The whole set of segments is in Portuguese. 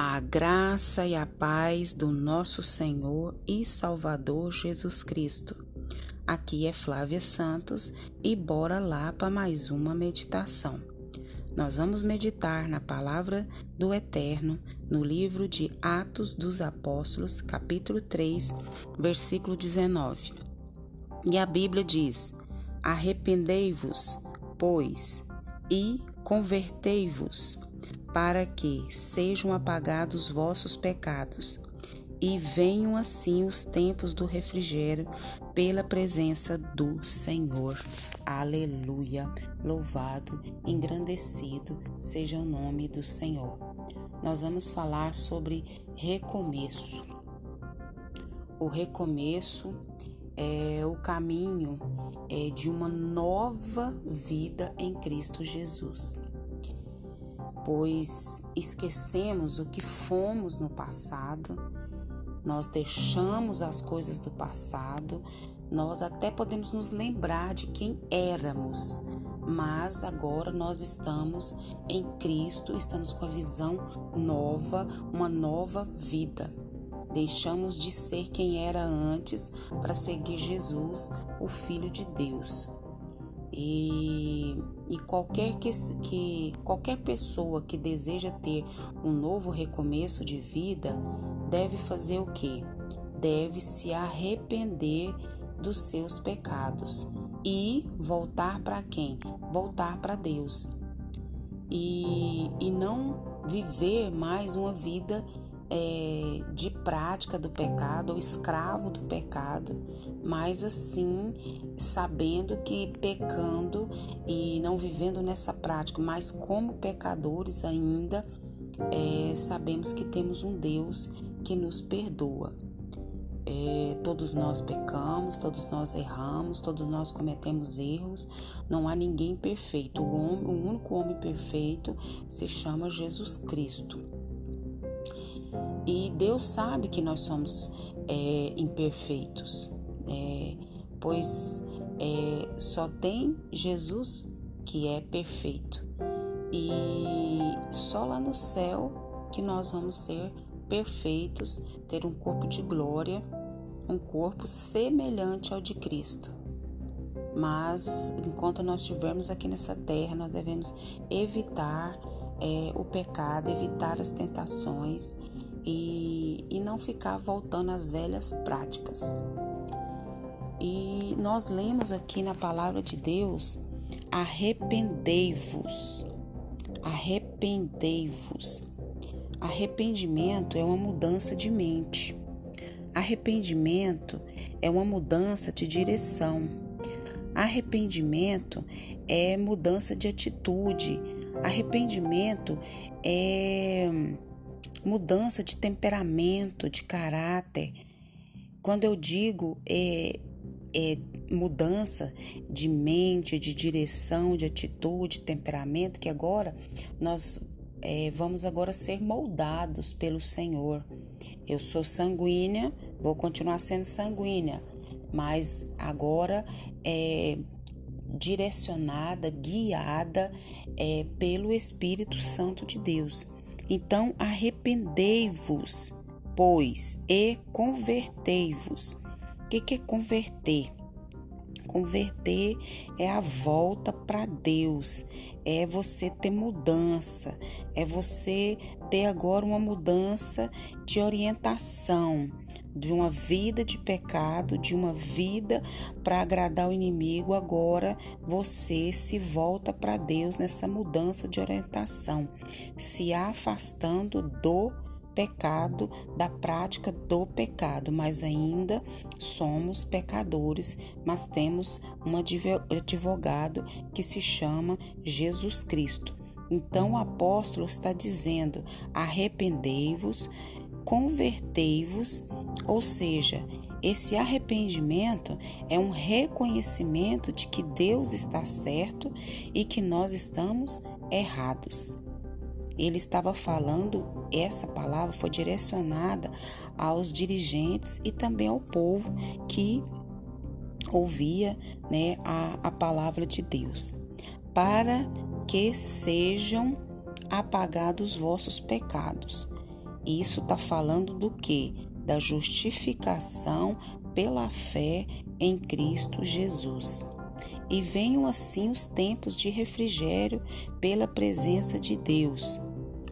A graça e a paz do nosso Senhor e Salvador Jesus Cristo. Aqui é Flávia Santos e bora lá para mais uma meditação. Nós vamos meditar na palavra do Eterno no livro de Atos dos Apóstolos, capítulo 3, versículo 19. E a Bíblia diz: Arrependei-vos, pois, e convertei-vos para que sejam apagados vossos pecados e venham assim os tempos do refrigério pela presença do Senhor. Aleluia! Louvado, engrandecido seja o nome do Senhor. Nós vamos falar sobre recomeço. O recomeço é o caminho é, de uma nova vida em Cristo Jesus pois esquecemos o que fomos no passado, nós deixamos as coisas do passado, nós até podemos nos lembrar de quem éramos, mas agora nós estamos em Cristo, estamos com a visão nova, uma nova vida. Deixamos de ser quem era antes para seguir Jesus, o Filho de Deus. E, e qualquer, que, que, qualquer pessoa que deseja ter um novo recomeço de vida deve fazer o que? Deve se arrepender dos seus pecados e voltar para quem? Voltar para Deus. E, e não viver mais uma vida é, de prática do pecado ou escravo do pecado, mas assim sabendo que pecando e não vivendo nessa prática, mas como pecadores ainda, é, sabemos que temos um Deus que nos perdoa. É, todos nós pecamos, todos nós erramos, todos nós cometemos erros. Não há ninguém perfeito. O, homem, o único homem perfeito se chama Jesus Cristo. E Deus sabe que nós somos é, imperfeitos, é, pois é, só tem Jesus que é perfeito. E só lá no céu que nós vamos ser perfeitos, ter um corpo de glória, um corpo semelhante ao de Cristo. Mas enquanto nós estivermos aqui nessa terra, nós devemos evitar é, o pecado, evitar as tentações e, e não ficar voltando às velhas práticas. E nós lemos aqui na palavra de Deus: arrependei-vos, arrependei-vos. Arrependimento é uma mudança de mente. Arrependimento é uma mudança de direção. Arrependimento é mudança de atitude. Arrependimento é mudança de temperamento, de caráter. Quando eu digo é, é, mudança de mente, de direção, de atitude, temperamento, que agora nós é, vamos agora ser moldados pelo Senhor. Eu sou sanguínea, vou continuar sendo sanguínea, mas agora é direcionada, guiada é, pelo Espírito Santo de Deus. Então arrependei-vos, pois, e convertei-vos. O que, que é converter? Converter é a volta para Deus, é você ter mudança, é você ter agora uma mudança de orientação, de uma vida de pecado, de uma vida para agradar o inimigo, agora você se volta para Deus nessa mudança de orientação, se afastando do pecado, da prática do pecado, mas ainda somos pecadores, mas temos um advogado que se chama Jesus Cristo. Então o apóstolo está dizendo: arrependei-vos, convertei-vos, ou seja, esse arrependimento é um reconhecimento de que Deus está certo e que nós estamos errados. Ele estava falando, essa palavra foi direcionada aos dirigentes e também ao povo que ouvia né, a, a palavra de Deus, para que sejam apagados vossos pecados Isso está falando do que? Da justificação pela fé em Cristo Jesus. E venham assim os tempos de refrigério pela presença de Deus,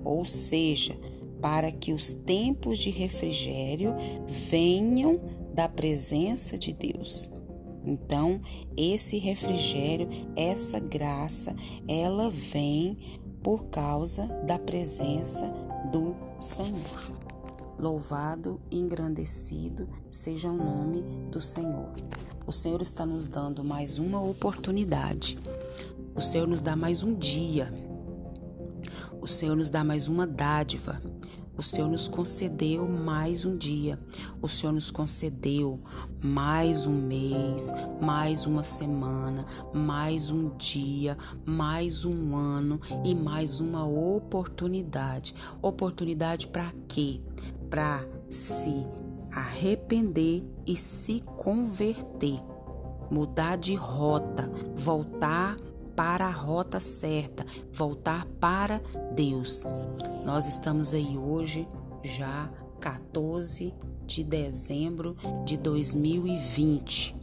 ou seja, para que os tempos de refrigério venham da presença de Deus. Então, esse refrigério, essa graça, ela vem por causa da presença do Senhor. Louvado e engrandecido seja o nome do Senhor. O Senhor está nos dando mais uma oportunidade. O Senhor nos dá mais um dia. O Senhor nos dá mais uma dádiva. O Senhor nos concedeu mais um dia. O Senhor nos concedeu mais um mês, mais uma semana, mais um dia, mais um ano e mais uma oportunidade. Oportunidade para quê? Para se arrepender e se converter, mudar de rota, voltar para a rota certa, voltar para Deus. Nós estamos aí hoje, já 14 de dezembro de 2020.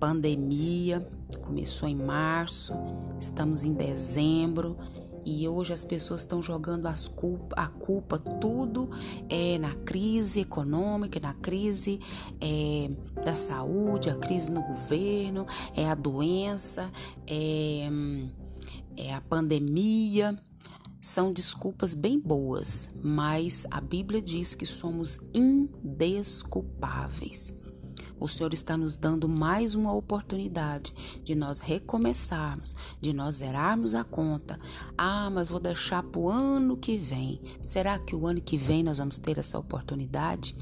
Pandemia começou em março, estamos em dezembro e hoje as pessoas estão jogando as culpa, a culpa tudo é na crise econômica, na crise é, da saúde, a crise no governo, é a doença, é, é a pandemia. São desculpas bem boas, mas a Bíblia diz que somos indesculpáveis. O Senhor está nos dando mais uma oportunidade de nós recomeçarmos, de nós zerarmos a conta. Ah, mas vou deixar para o ano que vem. Será que o ano que vem nós vamos ter essa oportunidade?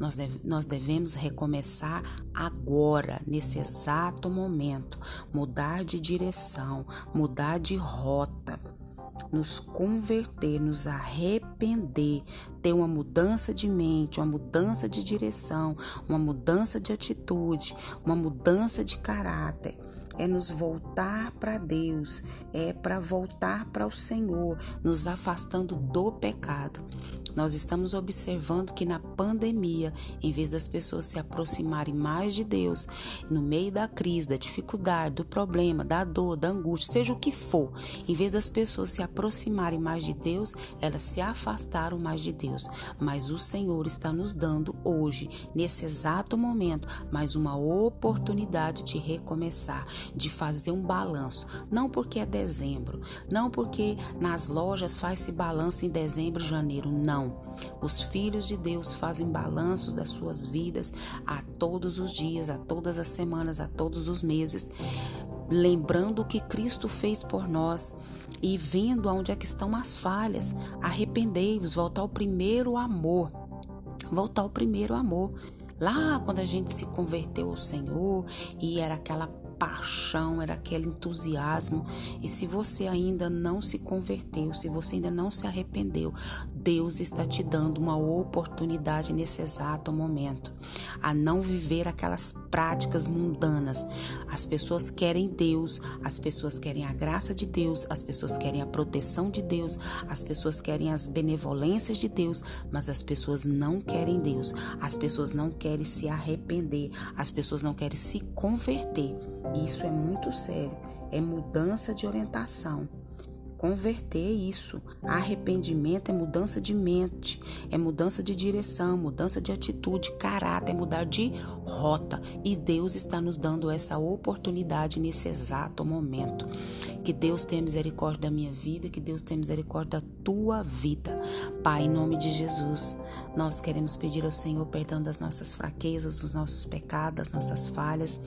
Nós, deve, nós devemos recomeçar agora, nesse exato momento, mudar de direção, mudar de rota nos converter, nos arrepender, ter uma mudança de mente, uma mudança de direção, uma mudança de atitude, uma mudança de caráter é nos voltar para Deus, é para voltar para o Senhor, nos afastando do pecado. Nós estamos observando que na pandemia, em vez das pessoas se aproximarem mais de Deus, no meio da crise, da dificuldade, do problema, da dor, da angústia, seja o que for, em vez das pessoas se aproximarem mais de Deus, elas se afastaram mais de Deus. Mas o Senhor está nos dando hoje, nesse exato momento, mais uma oportunidade de recomeçar, de fazer um balanço. Não porque é dezembro, não porque nas lojas faz-se balanço em dezembro e janeiro, não os filhos de Deus fazem balanços das suas vidas a todos os dias, a todas as semanas, a todos os meses, lembrando o que Cristo fez por nós e vendo aonde é que estão as falhas. Arrependei-vos, voltar ao primeiro amor. Voltar ao primeiro amor. Lá quando a gente se converteu ao Senhor e era aquela paixão, era aquele entusiasmo. E se você ainda não se converteu, se você ainda não se arrependeu, Deus está te dando uma oportunidade nesse exato momento a não viver aquelas práticas mundanas. As pessoas querem Deus, as pessoas querem a graça de Deus, as pessoas querem a proteção de Deus, as pessoas querem as benevolências de Deus, mas as pessoas não querem Deus. As pessoas não querem se arrepender, as pessoas não querem se converter. Isso é muito sério, é mudança de orientação converter isso. Arrependimento é mudança de mente, é mudança de direção, mudança de atitude, caráter, é mudar de rota. E Deus está nos dando essa oportunidade nesse exato momento. Que Deus tenha misericórdia da minha vida, que Deus tenha misericórdia da tua vida. Pai, em nome de Jesus, nós queremos pedir ao Senhor perdão das nossas fraquezas, dos nossos pecados, das nossas falhas,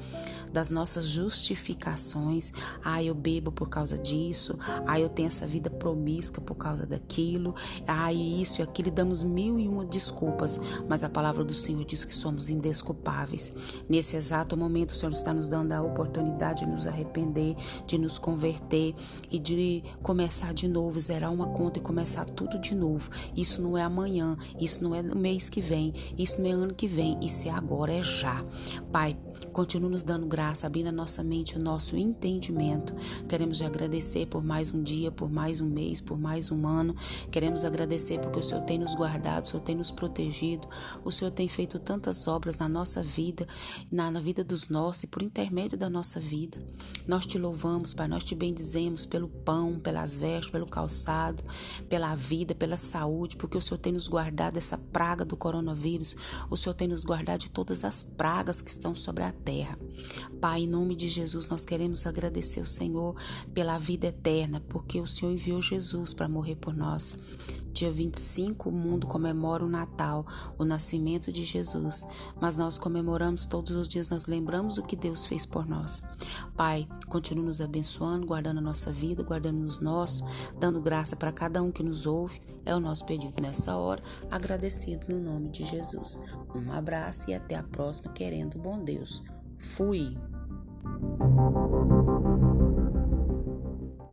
das nossas justificações. Ah, eu bebo por causa disso. Ah, eu tenho essa vida promíscua por causa daquilo. Ah, e isso e aquilo. E damos mil e uma desculpas. Mas a palavra do Senhor diz que somos indesculpáveis. Nesse exato momento, o Senhor está nos dando a oportunidade de nos arrepender, de nos converter ter e de começar de novo, zerar uma conta e começar tudo de novo. Isso não é amanhã, isso não é no mês que vem, isso não é ano que vem, isso é agora, é já. Pai, continua nos dando graça, abrindo a nossa mente, o nosso entendimento. Queremos te agradecer por mais um dia, dia, por mais um mês, por mais um ano. Queremos agradecer porque o Senhor tem nos guardado, o Senhor tem nos protegido, o Senhor tem feito tantas obras na nossa vida, na, na vida dos nossos e por intermédio da nossa vida. Nós te louvamos, Pai, nós te bendizemos pelo pão, pelas vestes, pelo calçado, pela vida, pela saúde, porque o Senhor tem nos guardado dessa praga do coronavírus, o Senhor tem nos guardado de todas as pragas que estão sobre a terra. Pai, em nome de Jesus, nós queremos agradecer ao Senhor pela vida eterna, porque o Senhor enviou Jesus para morrer por nós. Dia 25, o mundo comemora o Natal, o nascimento de Jesus, mas nós comemoramos todos os dias, nós lembramos o que Deus fez por nós. Pai, continue nos abençoando, guardando a nossa vida, guardando os nossos, dando graça para cada um que nos ouve. É o nosso pedido nessa hora, agradecido no nome de Jesus. Um abraço e até a próxima, querendo bom Deus. Fui.